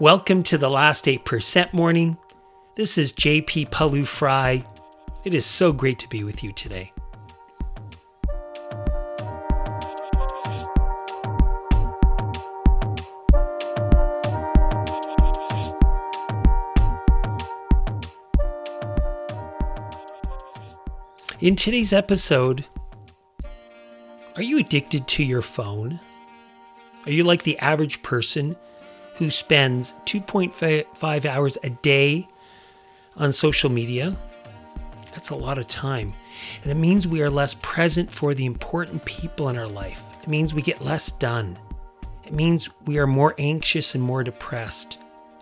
Welcome to the last 8% morning. This is JP Pawliw-Fry. It is so great to be with you today. In today's episode, are you addicted to your phone? Are you like the average person who spends 2.5 hours a day on social media. That's a lot of time. And it means we are less present for the important people in our life. It means we get less done. It means we are more anxious and more depressed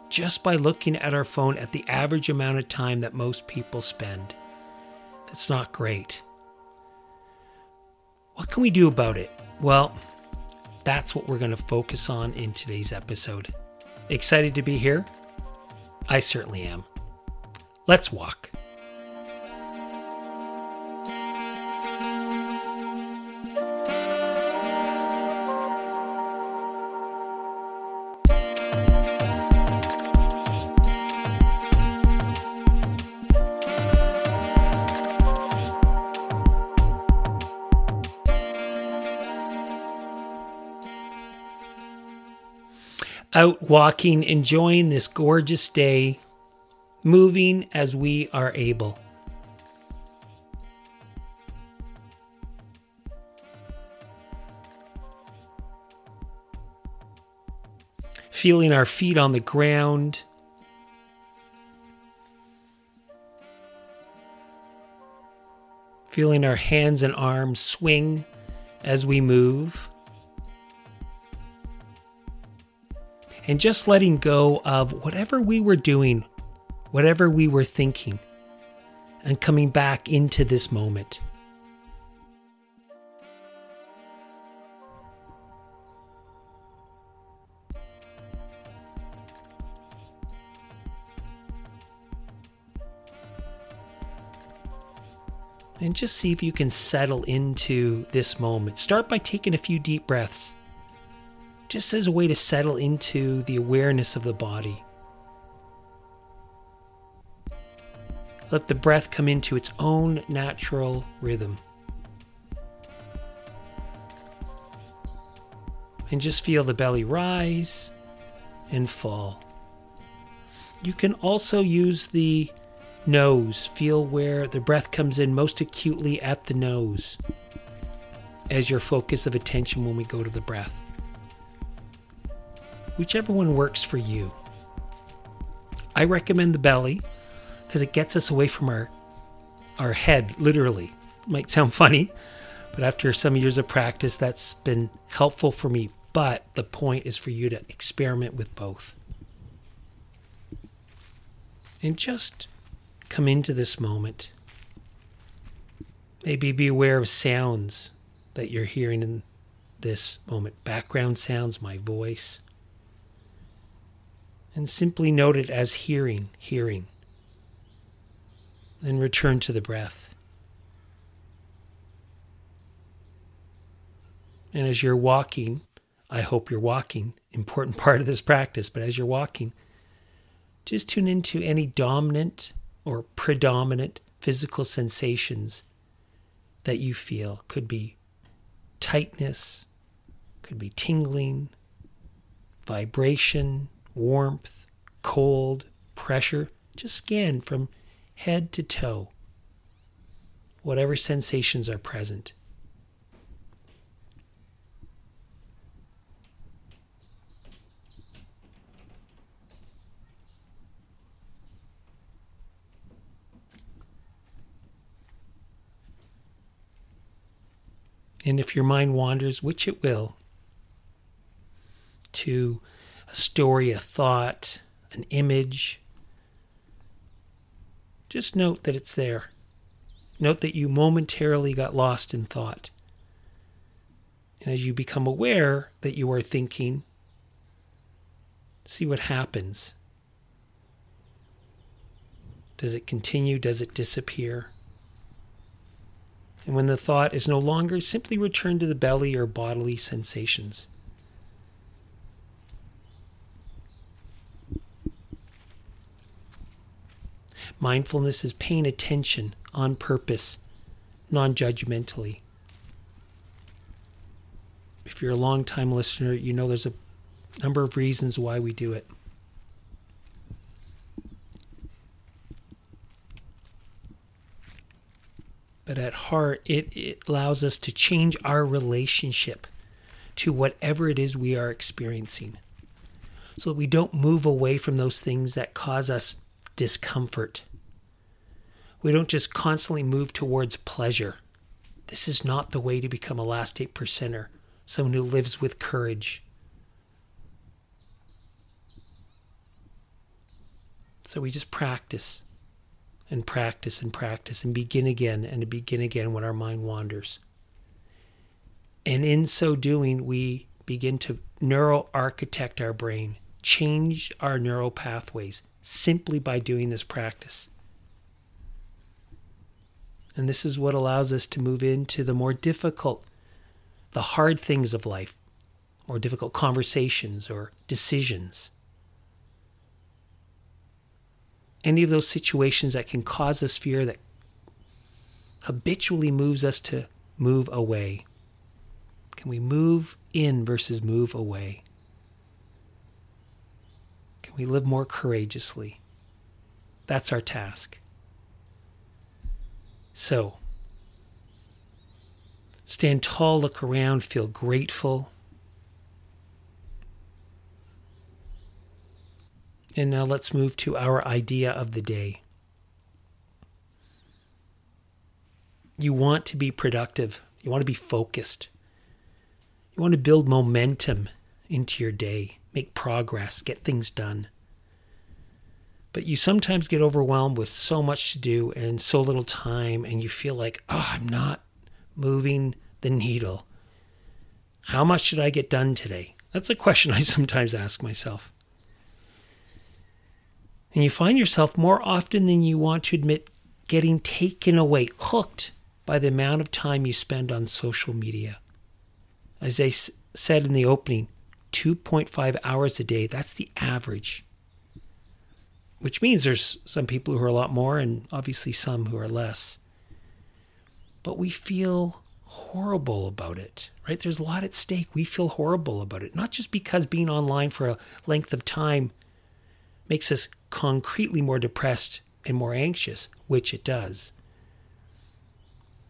just by looking at our phone at the average amount of time that most people spend. That's not great. What can we do about it? Well, that's what we're going to focus on in today's episode. Excited to be here? I certainly am. Let's walk. Out walking, enjoying this gorgeous day, moving as we are able. Feeling our feet on the ground. Feeling our hands and arms swing as we move. And just letting go of whatever we were doing, whatever we were thinking, and coming back into this moment. And just see if you can settle into this moment. Start by taking a few deep breaths just as a way to settle into the awareness of the body. Let the breath come into its own natural rhythm. And just feel the belly rise and fall. You can also use the nose. Feel where the breath comes in most acutely at the nose as your focus of attention when we go to the breath whichever one works for you. I recommend the belly because it gets us away from our our head literally. It Might sound funny, but after some years of practice that's been helpful for me, but the point is for you to experiment with both. And just come into this moment. Maybe be aware of sounds that you're hearing in this moment background sounds, my voice and simply note it as hearing, hearing. Then return to the breath. And as you're walking, I hope you're walking, important part of this practice, but as you're walking, just tune into any dominant or predominant physical sensations that you feel. Could be tightness, could be tingling, vibration, warmth, cold, pressure. Just scan from head to toe, whatever sensations are present. And if your mind wanders, which it will, to a story, a thought, an image. Just note that it's there. Note that you momentarily got lost in thought. And as you become aware that you are thinking, see what happens. Does it continue? Does it disappear? And when the thought is no longer, simply return to the belly or bodily sensations. Mindfulness is paying attention on purpose, non judgmentally. If you're a long time listener, you know there's a number of reasons why we do it. But at heart, it, it allows us to change our relationship to whatever it is we are experiencing so that we don't move away from those things that cause us discomfort. We don't just constantly move towards pleasure. This is not the way to become a last eight percenter, someone who lives with courage. So we just practice and practice and practice and begin again and begin again when our mind wanders. And in so doing, we begin to neuro architect our brain, change our neural pathways simply by doing this practice. And this is what allows us to move into the more difficult, the hard things of life, more difficult conversations or decisions any of those situations that can cause us fear that habitually moves us to move away? Can we move in versus move away? Can we live more courageously? That's our task. So, stand tall, look around, feel grateful, And now let's move to our idea of the day. You want to be productive, you want to be focused, you want to build momentum into your day, make progress, get things done. But you sometimes get overwhelmed with so much to do and so little time, and you feel like, oh, I'm not moving the needle. How much should I get done today? That's a question I sometimes ask myself. And you find yourself more often than you want to admit getting taken away, hooked by the amount of time you spend on social media. As I said in the opening, 2.5 hours a day, that's the average. Which means there's some people who are a lot more and obviously some who are less. But we feel horrible about it, right? There's a lot at stake. We feel horrible about it. Not just because being online for a length of time makes us concretely more depressed and more anxious, which it does,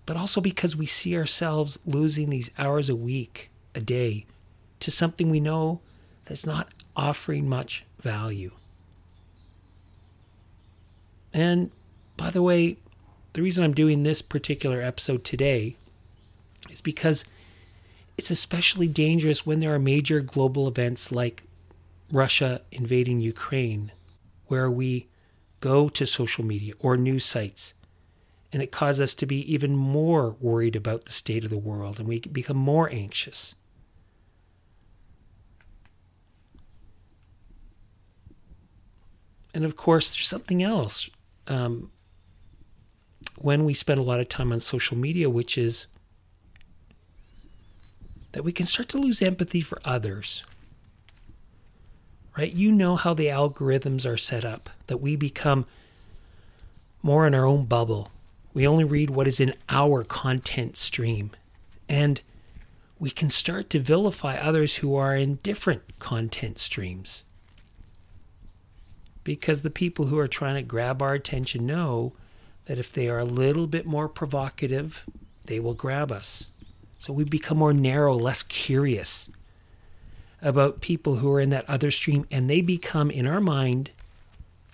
but also because we see ourselves losing these hours a week, a day, to something we know that's not offering much value. And by the way, the reason I'm doing this particular episode today is because it's especially dangerous when there are major global events like Russia invading Ukraine where we go to social media or news sites. And it causes us to be even more worried about the state of the world and we become more anxious. And of course, there's something else. Um, when we spend a lot of time on social media, which is that we can start to lose empathy for others right? You know how the algorithms are set up, that we become more in our own bubble. We only read what is in our content stream. And we can start to vilify others who are in different content streams. Because the people who are trying to grab our attention know that if they are a little bit more provocative, they will grab us. So we become more narrow, less curious about people who are in that other stream and they become, in our mind,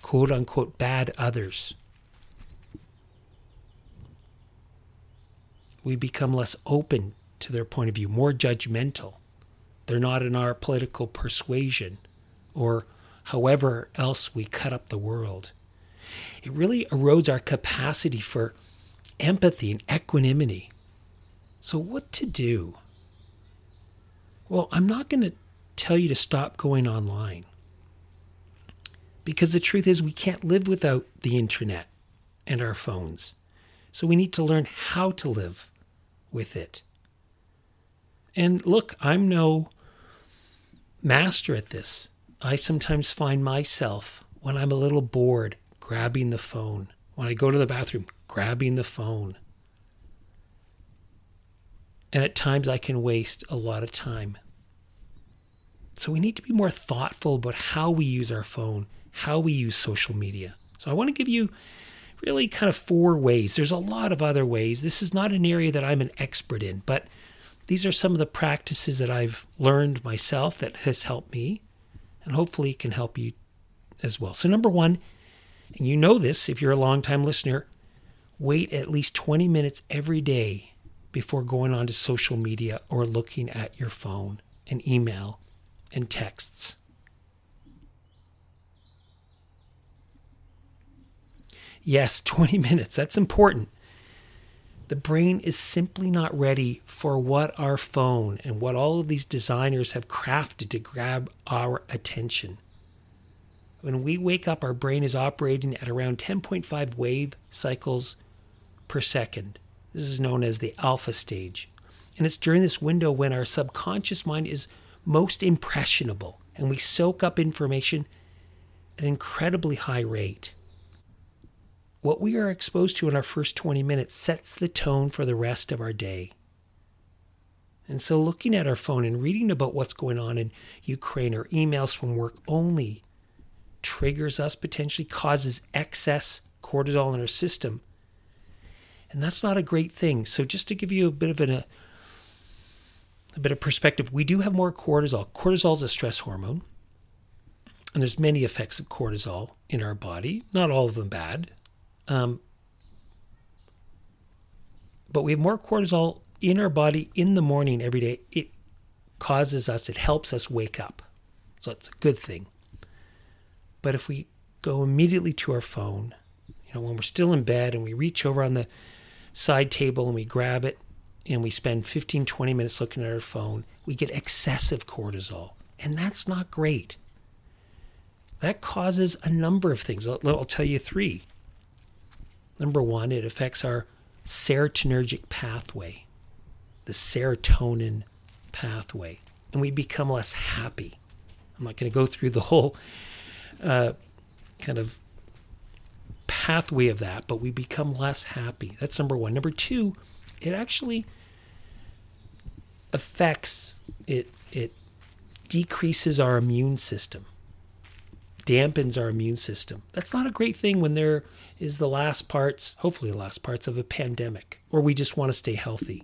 quote unquote, bad others. We become less open to their point of view, more judgmental. They're not in our political persuasion or however else we cut up the world. It really erodes our capacity for empathy and equanimity. So, what to do? Well, I'm not going to tell you to stop going online. Because the truth is, we can't live without the internet and our phones. So we need to learn how to live with it. And look, I'm no master at this. I sometimes find myself, when I'm a little bored, grabbing the phone. When I go to the bathroom, grabbing the phone. And at times I can waste a lot of time. So we need to be more thoughtful about how we use our phone, how we use social media. So I want to give you really kind of four ways. There's a lot of other ways. This is not an area that I'm an expert in, but these are some of the practices that I've learned myself that has helped me and hopefully can help you as well. So, number one, and you know this if you're a long-time listener, wait at least 20 minutes every day before going onto social media or looking at your phone and email and texts. Yes, 20 minutes. That's important. The brain is simply not ready for what our phone and what all of these designers have crafted to grab our attention. When we wake up, our brain is operating at around 10.5 wave cycles per second. This is known as the alpha stage. And it's during this window when our subconscious mind is most impressionable and we soak up information at an incredibly high rate. What we are exposed to in our first 20 minutes sets the tone for the rest of our day. And so, looking at our phone and reading about what's going on in Ukraine or emails from work only triggers us, potentially causes excess cortisol in our system. And that's not a great thing. So, just to give you a bit of an, a, a bit of perspective, we do have more cortisol. Cortisol is a stress hormone. And there's many effects of cortisol in our body, not all of them bad. Um, but we have more cortisol in our body in the morning every day. It causes us, it helps us wake up. So it's a good thing. But if we go immediately to our phone, you know, when we're still in bed and we reach over on the side table and we grab it and we spend 15, 20 minutes looking at our phone, we get excessive cortisol. And that's not great. That causes a number of things. I'll, I'll tell you three. Number one, it affects our serotonergic pathway, the serotonin pathway, and we become less happy. I'm not going to go through the whole uh, kind of pathway of that, but we become less happy. That's number one. Number two, it actually affects it. It decreases our immune system dampens our immune system. That's not a great thing when there is the last parts, hopefully the last parts of a pandemic, or we just want to stay healthy.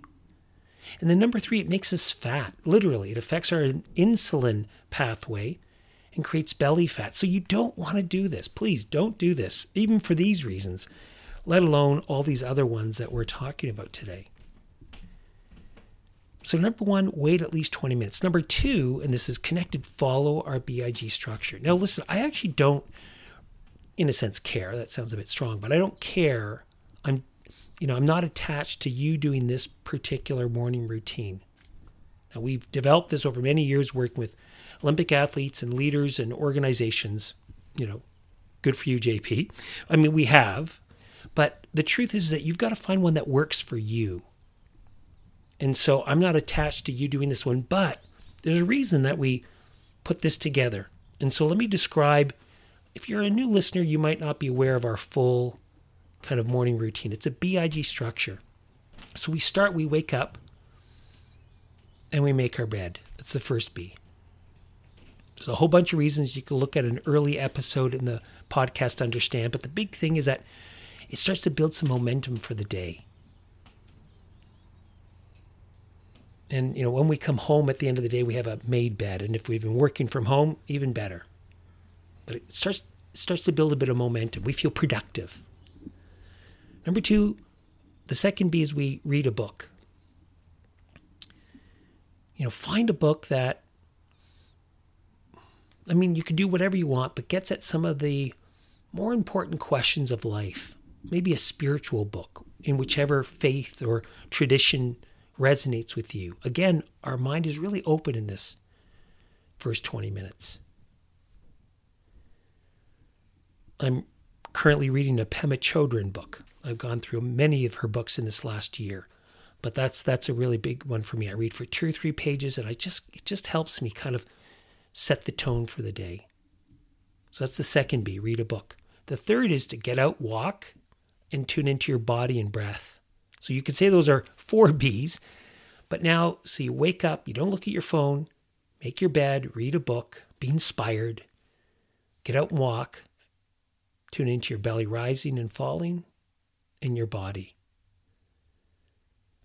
And then number three, it makes us fat. Literally, it affects our insulin pathway and creates belly fat. So you don't want to do this. Please don't do this, even for these reasons, let alone all these other ones that we're talking about today. So, number one, wait at least 20 minutes. Number two, and this is connected, follow our BIG structure. Now, listen, I actually don't, in a sense, care. That sounds a bit strong, but I don't care. I'm, you know, I'm not attached to you doing this particular morning routine. Now, we've developed this over many years working with Olympic athletes and leaders and organizations. You know, good for you, JP. I mean, we have, but the truth is that you've got to find one that works for you and so I'm not attached to you doing this one, but there's a reason that we put this together. And so let me describe if you're a new listener, you might not be aware of our full kind of morning routine. It's a BIG structure. So we start, we wake up, and we make our bed. That's the first B. There's a whole bunch of reasons you can look at an early episode in the podcast to understand, but the big thing is that it starts to build some momentum for the day. And you know, when we come home at the end of the day, we have a made bed, and if we've been working from home, even better. But it starts it starts to build a bit of momentum. We feel productive. Number two, the second B is we read a book. You know, find a book that I mean, you can do whatever you want, but gets at some of the more important questions of life. Maybe a spiritual book in whichever faith or tradition resonates with you. Again, our mind is really open in this first 20 minutes. I'm currently reading a Pema Chodron book. I've gone through many of her books in this last year, but that's that's a really big one for me. I read for two or three pages, and I just it just helps me kind of set the tone for the day. So that's the second B: read a book. The third is to get out, walk, and tune into your body and breath. So you could say those are four B's. But now, so you wake up, you don't look at your phone, make your bed, read a book, be inspired, get out and walk, tune into your belly rising and falling, and your body.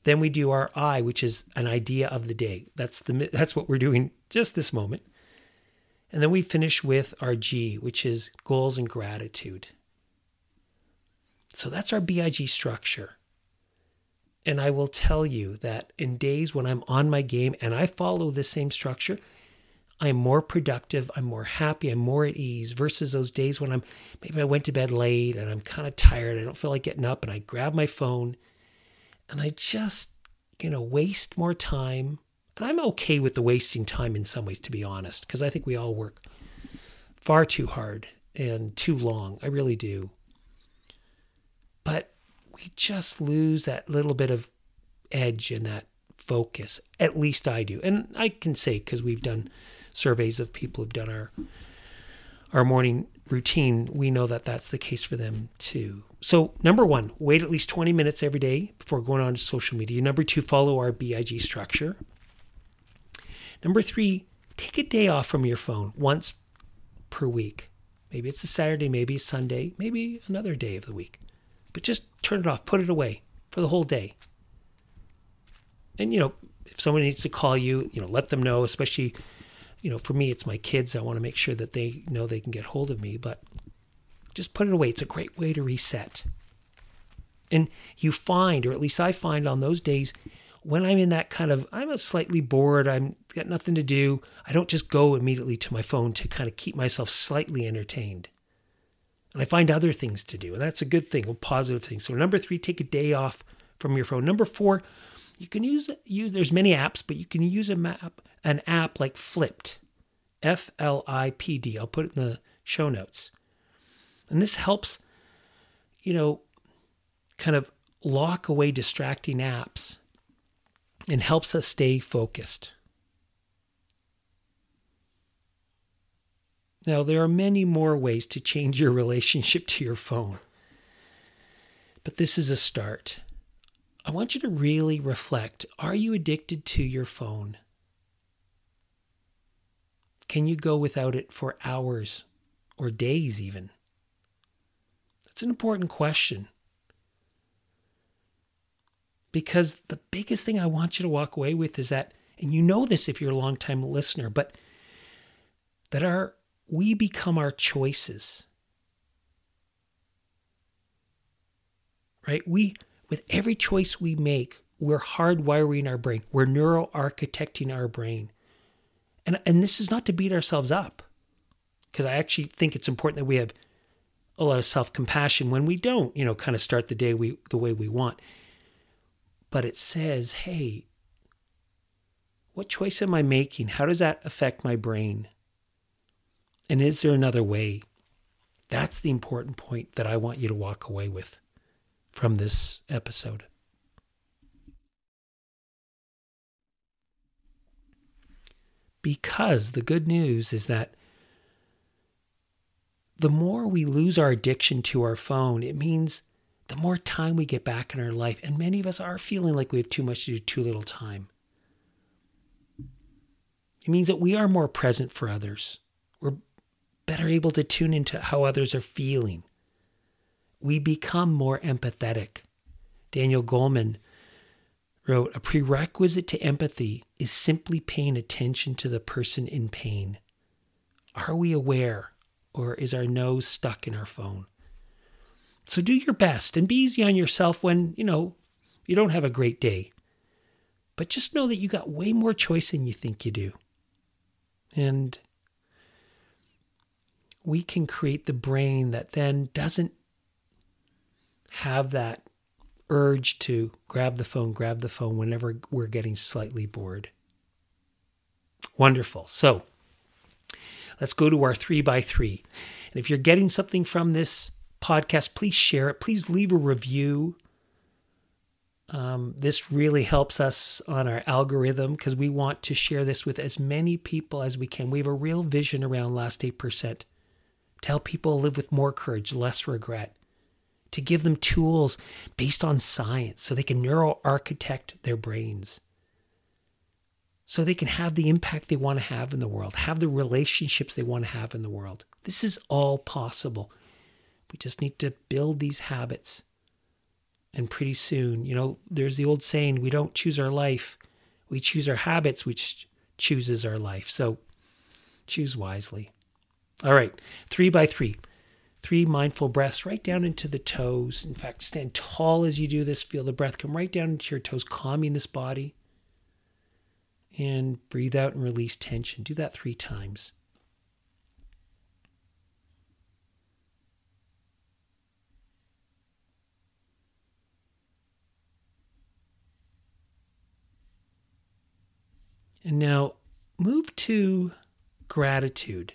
Then we do our I, which is an idea of the day. That's the that's what we're doing just this moment. And then we finish with our G, which is goals and gratitude. So that's our BIG structure. And I will tell you that in days when I'm on my game and I follow this same structure, I'm more productive, I'm more happy, I'm more at ease versus those days when I'm maybe I went to bed late and I'm kind of tired, I don't feel like getting up, and I grab my phone and I just, you know, waste more time. And I'm okay with the wasting time in some ways, to be honest, because I think we all work far too hard and too long. I really do. But we just lose that little bit of edge and that focus. At least I do. And I can say, because we've done surveys of people who've done our our morning routine, we know that that's the case for them too. So, number one, wait at least 20 minutes every day before going on to social media. Number two, follow our BIG structure. Number three, take a day off from your phone once per week. Maybe it's a Saturday, maybe Sunday, maybe another day of the week. But just turn it off, put it away for the whole day. And, you know, if someone needs to call you, you know, let them know, especially, you know, for me, it's my kids. I want to make sure that they know they can get hold of me. But just put it away. It's a great way to reset. And you find, or at least I find on those days, when I'm in that kind of, I'm a slightly bored, I'm got nothing to do, I don't just go immediately to my phone to kind of keep myself slightly entertained. And I find other things to do. And that's a good thing, a positive thing. So number three, take a day off from your phone. Number four, you can use use there's many apps, but you can use a map an app like Flipd, F L I P D. I'll put it in the show notes. And this helps, you know, kind of lock away distracting apps and helps us stay focused. Now, there are many more ways to change your relationship to your phone, but this is a start. I want you to really reflect are you addicted to your phone? Can you go without it for hours or days, even? That's an important question. Because the biggest thing I want you to walk away with is that, and you know this if you're a long-time listener, but that our we become our choices. Right? We with every choice we make, we're hardwiring our brain. We're neuroarchitecting our brain. And and this is not to beat ourselves up. Because I actually think it's important that we have a lot of self-compassion when we don't, you know, kind of start the day we the way we want. But it says, "Hey, what choice am I making? How does that affect my brain? And is there another way?" That's the important point that I want you to walk away with from this episode. Because the good news is that the more we lose our addiction to our phone, it means the more time we get back in our life. And many of us are feeling like we have too much to do, too little time. It means that we are more present for others. Better able to tune into how others are feeling. We become more empathetic. Daniel Goleman wrote A prerequisite to empathy is simply paying attention to the person in pain. Are we aware? or is our nose stuck in our phone? So do your best and be easy on yourself when, you know, you don't have a great day. But just know that you got way more choice than you think you do. And we can create the brain that then doesn't have that urge to grab the phone, grab the phone whenever we're getting slightly bored. Wonderful. So, Let's go to our three by three. And if you're getting something from this podcast, please share it. Please leave a review. Um, this really helps us on our algorithm because we want to share this with as many people as we can. We have a real vision around Last 8% to help people live with more courage, less regret, to give them tools based on science so they can neuro architect their brains, so they can have the impact they want to have in the world, have the relationships they want to have in the world. This is all possible. We just need to build these habits. And pretty soon, you know, there's the old saying we don't choose our life, we choose our habits, which chooses our life. So choose wisely. All right, three by three. Three mindful breaths right down into the toes. In fact, stand tall as you do this. Feel the breath come right down into your toes, calming this body. And breathe out and release tension. Do that three times. And now move to gratitude.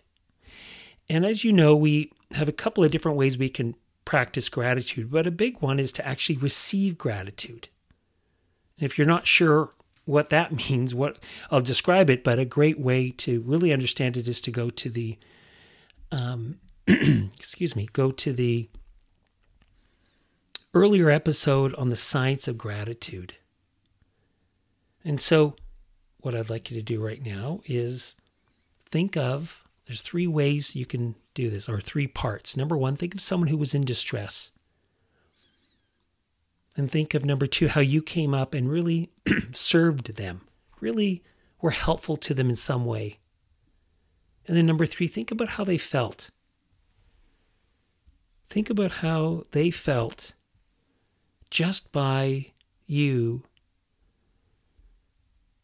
And as you know, we have a couple of different ways we can practice gratitude, but a big one is to actually receive gratitude. And if you're not sure what that means, what I'll describe it, but a great way to really understand it is to go to the um, excuse me, go to the earlier episode on the science of gratitude. And so what I'd like you to do right now is think of there's three ways you can do this, or three parts. Number one, think of someone who was in distress. And think of number two, how you came up and really served them, really were helpful to them in some way. And then number three, think about how they felt. Think about how they felt just by you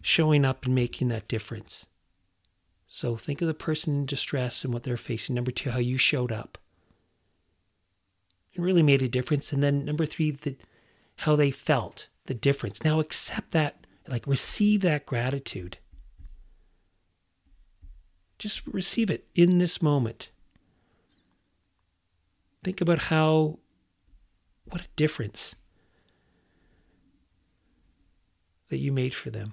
showing up and making that difference. So think of the person in distress and what they're facing. Number two, how you showed up. It really made a difference. And then number three, the, how they felt, the difference. Now accept that, like receive that gratitude. Just receive it in this moment. Think about how, what a difference that you made for them.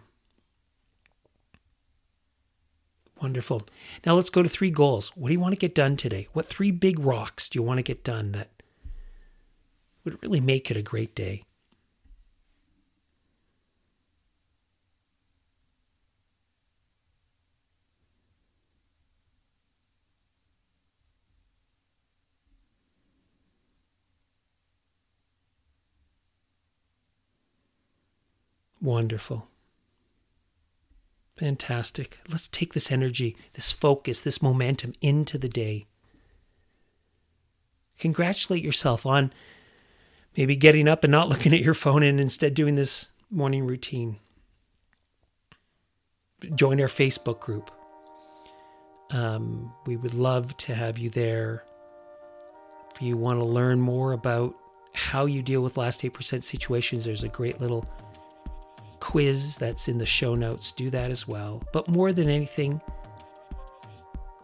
Wonderful. Now let's go to three goals. What do you want to get done today? What three big rocks do you want to get done that would really make it a great day? Wonderful. Fantastic. Let's take this energy, this focus, this momentum into the day. Congratulate yourself on maybe getting up and not looking at your phone and instead doing this morning routine. Join our Facebook group. Um, we would love to have you there. If you want to learn more about how you deal with last 8% situations, there's a great little quiz that's in the show notes. Do that as well. But more than anything,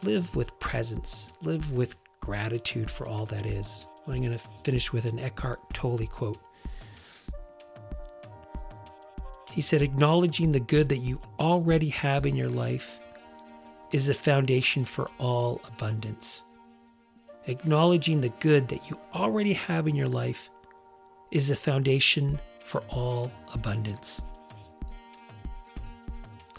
live with presence, live with gratitude for all that is. I'm going to finish with an Eckhart Tolle quote. He said, Acknowledging the good that you already have in your life is the foundation for all abundance. Acknowledging the good that you already have in your life is the foundation for all abundance.